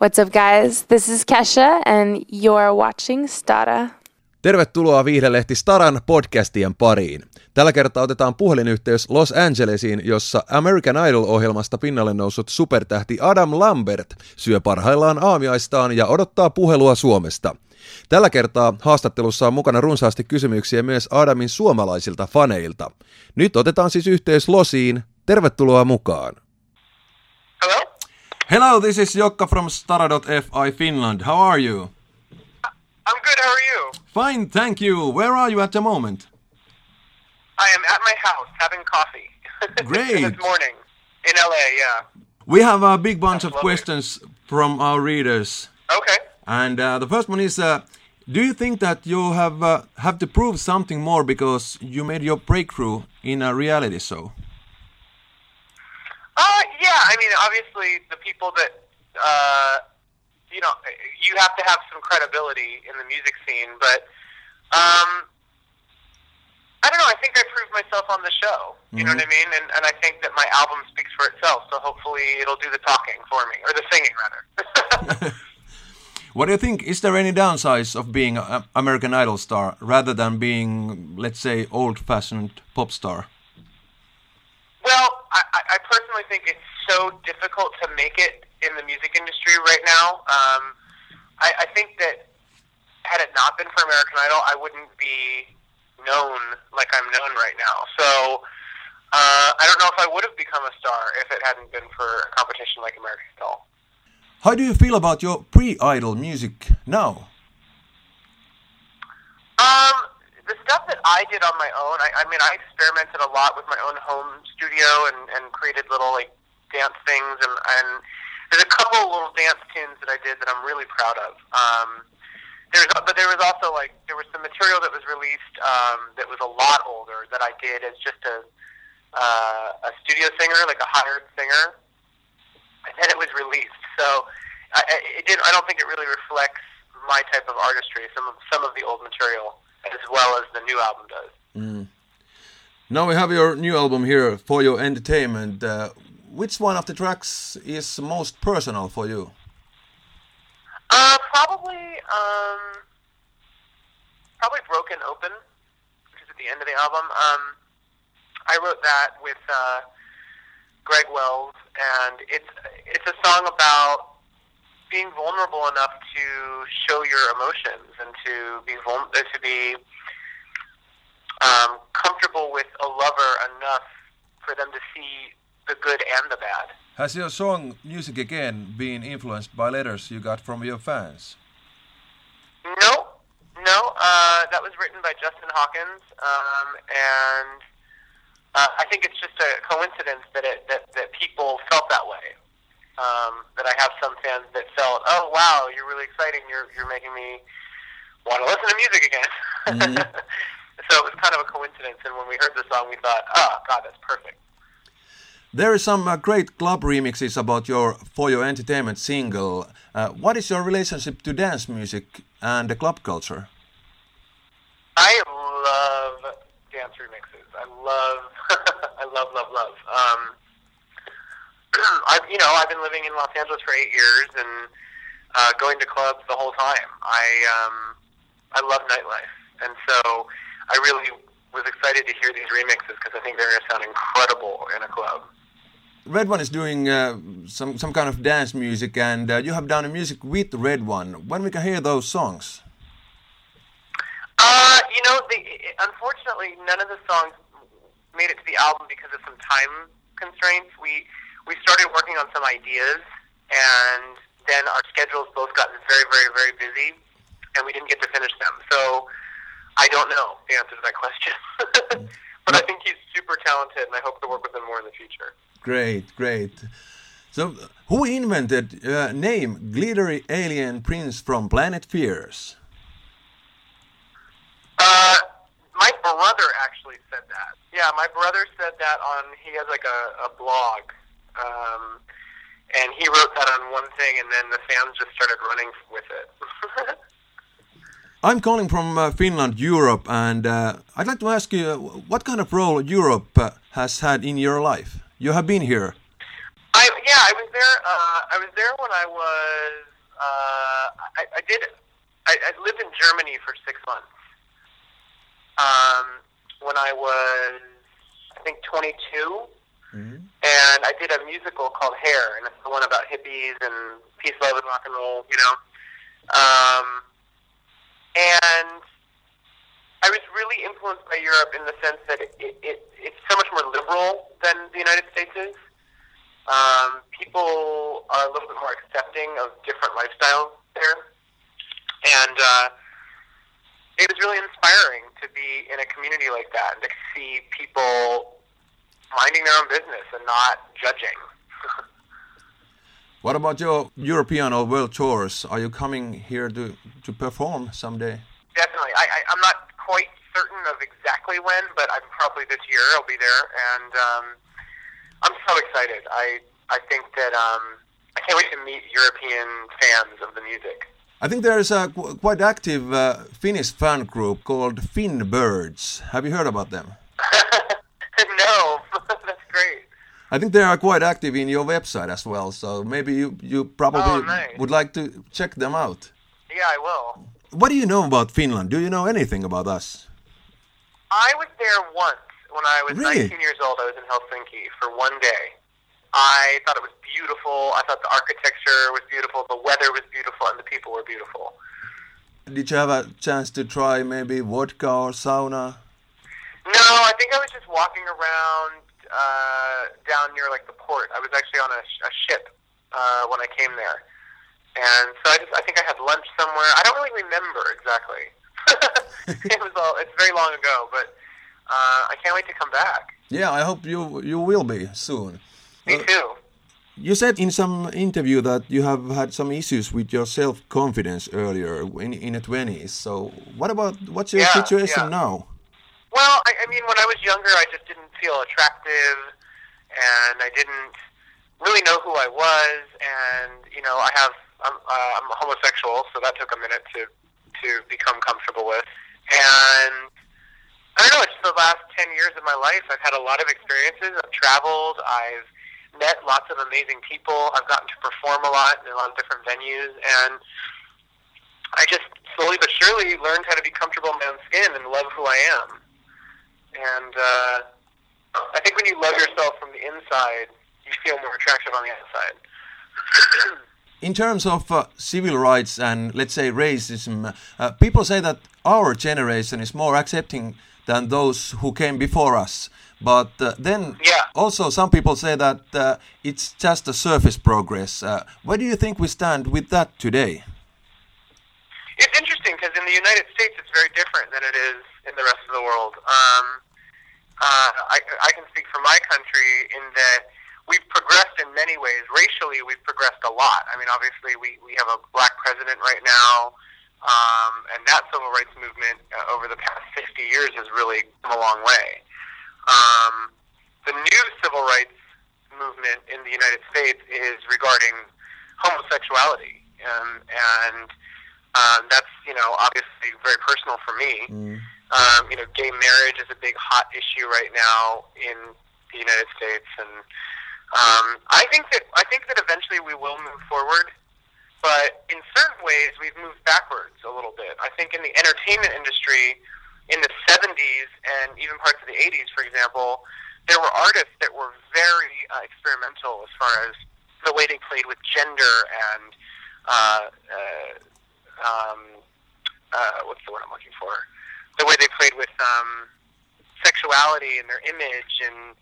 What's up, guys? This is Kesha, and you're watching Stara. Tervetuloa viihdelehti Staran podcastien pariin. Tällä kertaa otetaan puhelinyhteys Los Angelesiin, jossa American Idol-ohjelmasta pinnalle noussut supertähti Adam Lambert syö parhaillaan aamiaistaan ja odottaa puhelua Suomesta. Tällä kertaa haastattelussa on mukana runsaasti kysymyksiä myös Adamin suomalaisilta faneilta. Nyt otetaan siis yhteys Losiin. Tervetuloa mukaan. Hello? This is Jukka from Stara.fi Finland. How are you? I'm good. How are you? Fine, thank you. Where are you at the moment? I am at my house having coffee. Great. this morning in LA, yeah. We have a big bunch of lovely. questions from our readers. Okay. And uh, the first one is uh, Do you think that you have, uh, have to prove something more because you made your breakthrough in a reality show? Uh, yeah, I mean, obviously, the people that, uh, you know, you have to have some credibility in the music scene, but, um, I don't know. I think I proved myself on the show. You know what I mean? And, and I think that my album speaks for itself, so hopefully it'll do the talking for me, or the singing, rather. What do you think? Is there any downsides of being an American Idol star rather than being, let's say, old fashioned pop star? Well, I, I personally think it's so difficult to make it in the music industry right now. Um, I, I think that had it not been for American Idol, I wouldn't be known like I'm known right now. So uh, I don't know if I would have become a star if it hadn't been for a competition like American Idol. How do you feel about your pre Idol music now? Um, the stuff that I did on my own, I, I mean, I experimented a lot with my own home studio and, and created little like dance things, and, and there's a couple of little dance tunes that I did that I'm really proud of. Um, there's, but there was also like there was some material that was released um, that was a lot older that I did as just a uh, a studio singer, like a hired singer, and then it was released. So I, it did. I don't think it really reflects my type of artistry. Some of some of the old material, as well as the new album does. Now we have your new album here for your entertainment. Uh, which one of the tracks is most personal for you? Uh, probably, um, probably Broken Open, which is at the end of the album. Um, I wrote that with uh, Greg Wells, and it's it's a song about being vulnerable enough to show your emotions and to be vul- uh, to be um, comfortable with a lover enough for them to see the good and the bad. Has your song Music Again been influenced by letters you got from your fans? No, no. Uh, that was written by Justin Hawkins, um, and uh, I think it's just a coincidence that it that, that people felt that way. Um, that I have some fans that felt, oh wow, you're really exciting. You're you're making me want to listen to music again. so it was kind of a coincidence, and when we heard the song, we thought, oh god, that's perfect. There is some uh, great club remixes about your For Your Entertainment single. Uh, what is your relationship to dance music and the club culture? I love dance remixes. I love, I love, love, love. Um, I've, you know, I've been living in Los Angeles for eight years and uh, going to clubs the whole time. I, um, I love nightlife, and so I really was excited to hear these remixes because I think they're going to sound incredible in a club. Red One is doing uh, some some kind of dance music, and uh, you have done a music with Red One. When we can hear those songs? Uh, you know, the, unfortunately, none of the songs made it to the album because of some time constraints. We we started working on some ideas, and then our schedules both got very, very, very busy, and we didn't get to finish them. So I don't know the answer to that question. but I think he's super talented, and I hope to work with him more in the future. Great, great. So, who invented uh, name Glittery Alien Prince from Planet Fierce? Uh, my brother actually said that. Yeah, my brother said that on. He has like a, a blog, um, and he wrote that on one thing, and then the fans just started running with it. I'm calling from uh, Finland, Europe, and uh, I'd like to ask you uh, what kind of role Europe uh, has had in your life. You have been here. I yeah, I was there? Uh, I was there when I was. Uh, I, I did. I, I lived in Germany for six months. Um, when I was, I think, 22, Mhm. and I did a musical called Hair, and it's the one about hippies and peace, love, and rock and roll. You know. Um, and I was really influenced by Europe in the sense that it, it, it, it's so much more liberal than the United States is. Um, people are a little bit more accepting of different lifestyles there. And uh, it was really inspiring to be in a community like that and to see people minding their own business and not judging. What about your European or world tours? Are you coming here to, to perform someday? Definitely. I, I, I'm not quite certain of exactly when, but I'm probably this year I'll be there, and um, I'm so excited. I I think that um, I can't wait to meet European fans of the music. I think there is a qu- quite active uh, Finnish fan group called Finbirds. Have you heard about them? no. I think they are quite active in your website as well, so maybe you, you probably Oh, nice. would like to check them out. Yeah, I will. What do you know about Finland? Do you know anything about us? I was there once when I was Really? 19 years old. I was in Helsinki for one day. I thought it was beautiful. I thought the architecture was beautiful, the weather was beautiful, and the people were beautiful. Did you have a chance to try maybe vodka or sauna? No, I think I was just walking around uh, down near like the port. I was actually on a, a ship uh, when I came there, and so I just I think I had lunch somewhere. I don't really remember exactly. it was all it's very long ago, but uh, I can't wait to come back. Yeah, I hope you you will be soon. Me Uh, too. You said in some interview that you have had some issues with your self confidence earlier in in the twenties. So what about what's your Yeah, situation yeah. now? Well, I, I mean, when I was younger, I just didn't feel attractive, and I didn't really know who I was. And you know, I have I'm, uh, I'm homosexual, so that took a minute to to become comfortable with. And I don't know. It's the last ten years of my life. I've had a lot of experiences. I've traveled. I've met lots of amazing people. I've gotten to perform a lot in a lot of different venues, and I just slowly but surely learned how to be comfortable in my own skin and love who I am. And uh, I think when you love yourself from the inside, you feel more attractive on the outside. In terms of uh, civil rights and let's say racism, uh, people say that our generation is more accepting than those who came before us. But uh, then Yeah. also some people say that uh, it's just a surface progress. Uh, where do you think we stand with that today? It's interesting because in the United States, it's very different than it is in the rest of the world. Um, uh, I, I can speak for my country in that we've progressed in many ways. Racially, we've progressed a lot. I mean, obviously, we, we have a black president right now, um, and that civil rights movement uh, over the past 50 years has really come a long way. Um, the new civil rights movement in the United States is regarding homosexuality, um, and um, that's you know obviously very personal for me. Um, you know, gay marriage is a big hot issue right now in the United States, and um, I think that I think that eventually we will move forward. But in certain ways, we've moved backwards a little bit. I think in the entertainment industry, in the 70s and even parts of the 80s, for example, there were artists that were very uh, experimental as far as the way they played with gender and uh, uh, um, uh, what's the word I'm looking for? The way they played with um, sexuality and their image and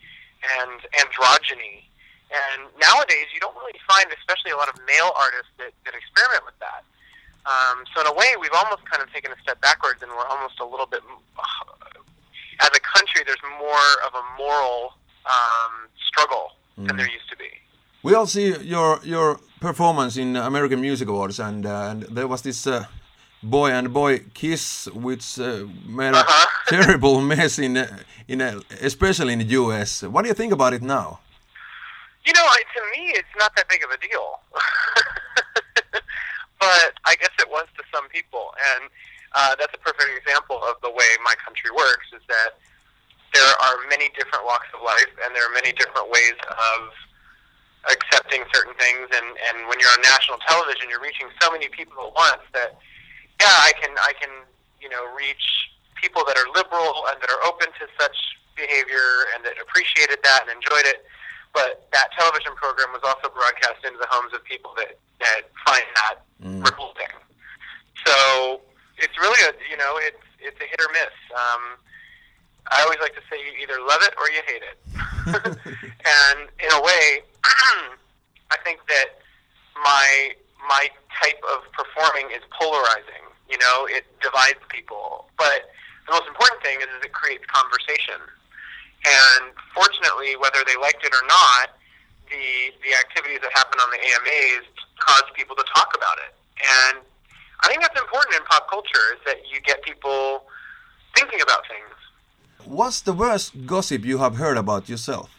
and androgyny. And nowadays, you don't really find, especially a lot of male artists that, that experiment with that. Um, so in a way, we've almost kind of taken a step backwards, and we're almost a little bit, as a country, there's more of a moral um, struggle than there used to be. We all see your your performance in American Music Awards, and, uh, and there was this uh, boy and boy kiss, which uh, made a Uh-huh. terrible mess in uh, in uh, especially in the U.S. What do you think about it now? You know, to me, it's not that big of a deal. but I guess it was to some people, and uh, that's a perfect example of the way my country works. Is that there are many different walks of life, and there are many different ways of accepting certain things, and and when you're on national television, you're reaching so many people at once that yeah, I can I can you know reach people that are liberal and that are open to such behavior and that appreciated that and enjoyed it. But that television program was also broadcast into the homes of people that that find that Mm. revolting. So it's really a you know it's it's a hit or miss. Um, I always like to say you either love it or you hate it. and in a way, I think that my my type of performing is polarizing. You know, it divides people. But the most important thing is, is it creates conversation. And fortunately, whether they liked it or not, the the activities that happen on the AMAs cause people to talk about it. And I think that's important in pop culture is that you get people thinking about things. What's the worst gossip you have heard about yourself?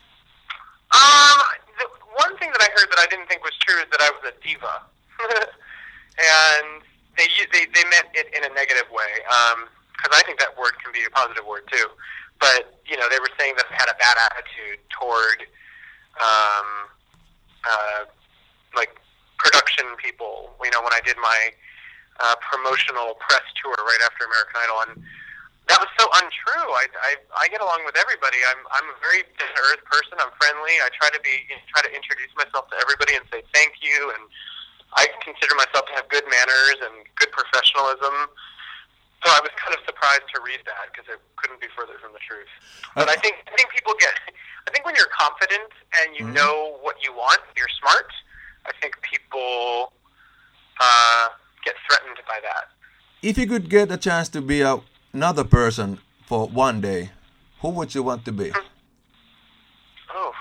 Um, the one thing that I heard that I didn't think was true is that I was a diva, and they u- they they meant it in a negative way. Because I think that word can be a positive word too. But you know, they were saying that I had a bad attitude toward, um, uh, like production people. You know, when I did my uh, promotional press tour right after American Idol, and that was so untrue. I, I I get along with everybody. I'm I'm a very earth person. I'm friendly. I try to be try to introduce myself to everybody and say thank you. And I consider myself to have good manners and good professionalism. So I was kind of surprised to read that because it couldn't be further from the truth. But I think I think people get. I think when you're confident and you know what you want, you're smart. I think people uh, get threatened by that. If you could get a chance to be a, another person for one day, who would you want to be? Oh.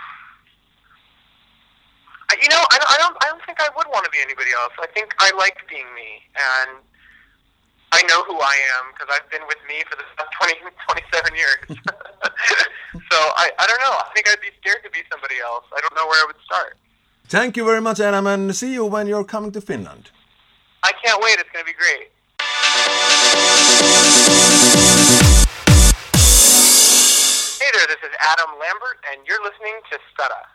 I- You know, I, don't- I don't. I don't think I would want to be anybody else. I think I like being me, and know who I am because I've been with me for the past 20, 27 years. so I, I don't know. I think I'd be scared to be somebody else. I don't know where I would start. Thank you very much, Adam, and see you when you're coming to Finland. I can't wait. It's going to be great. Hey there, this is Adam Lambert, and you're listening to Stara.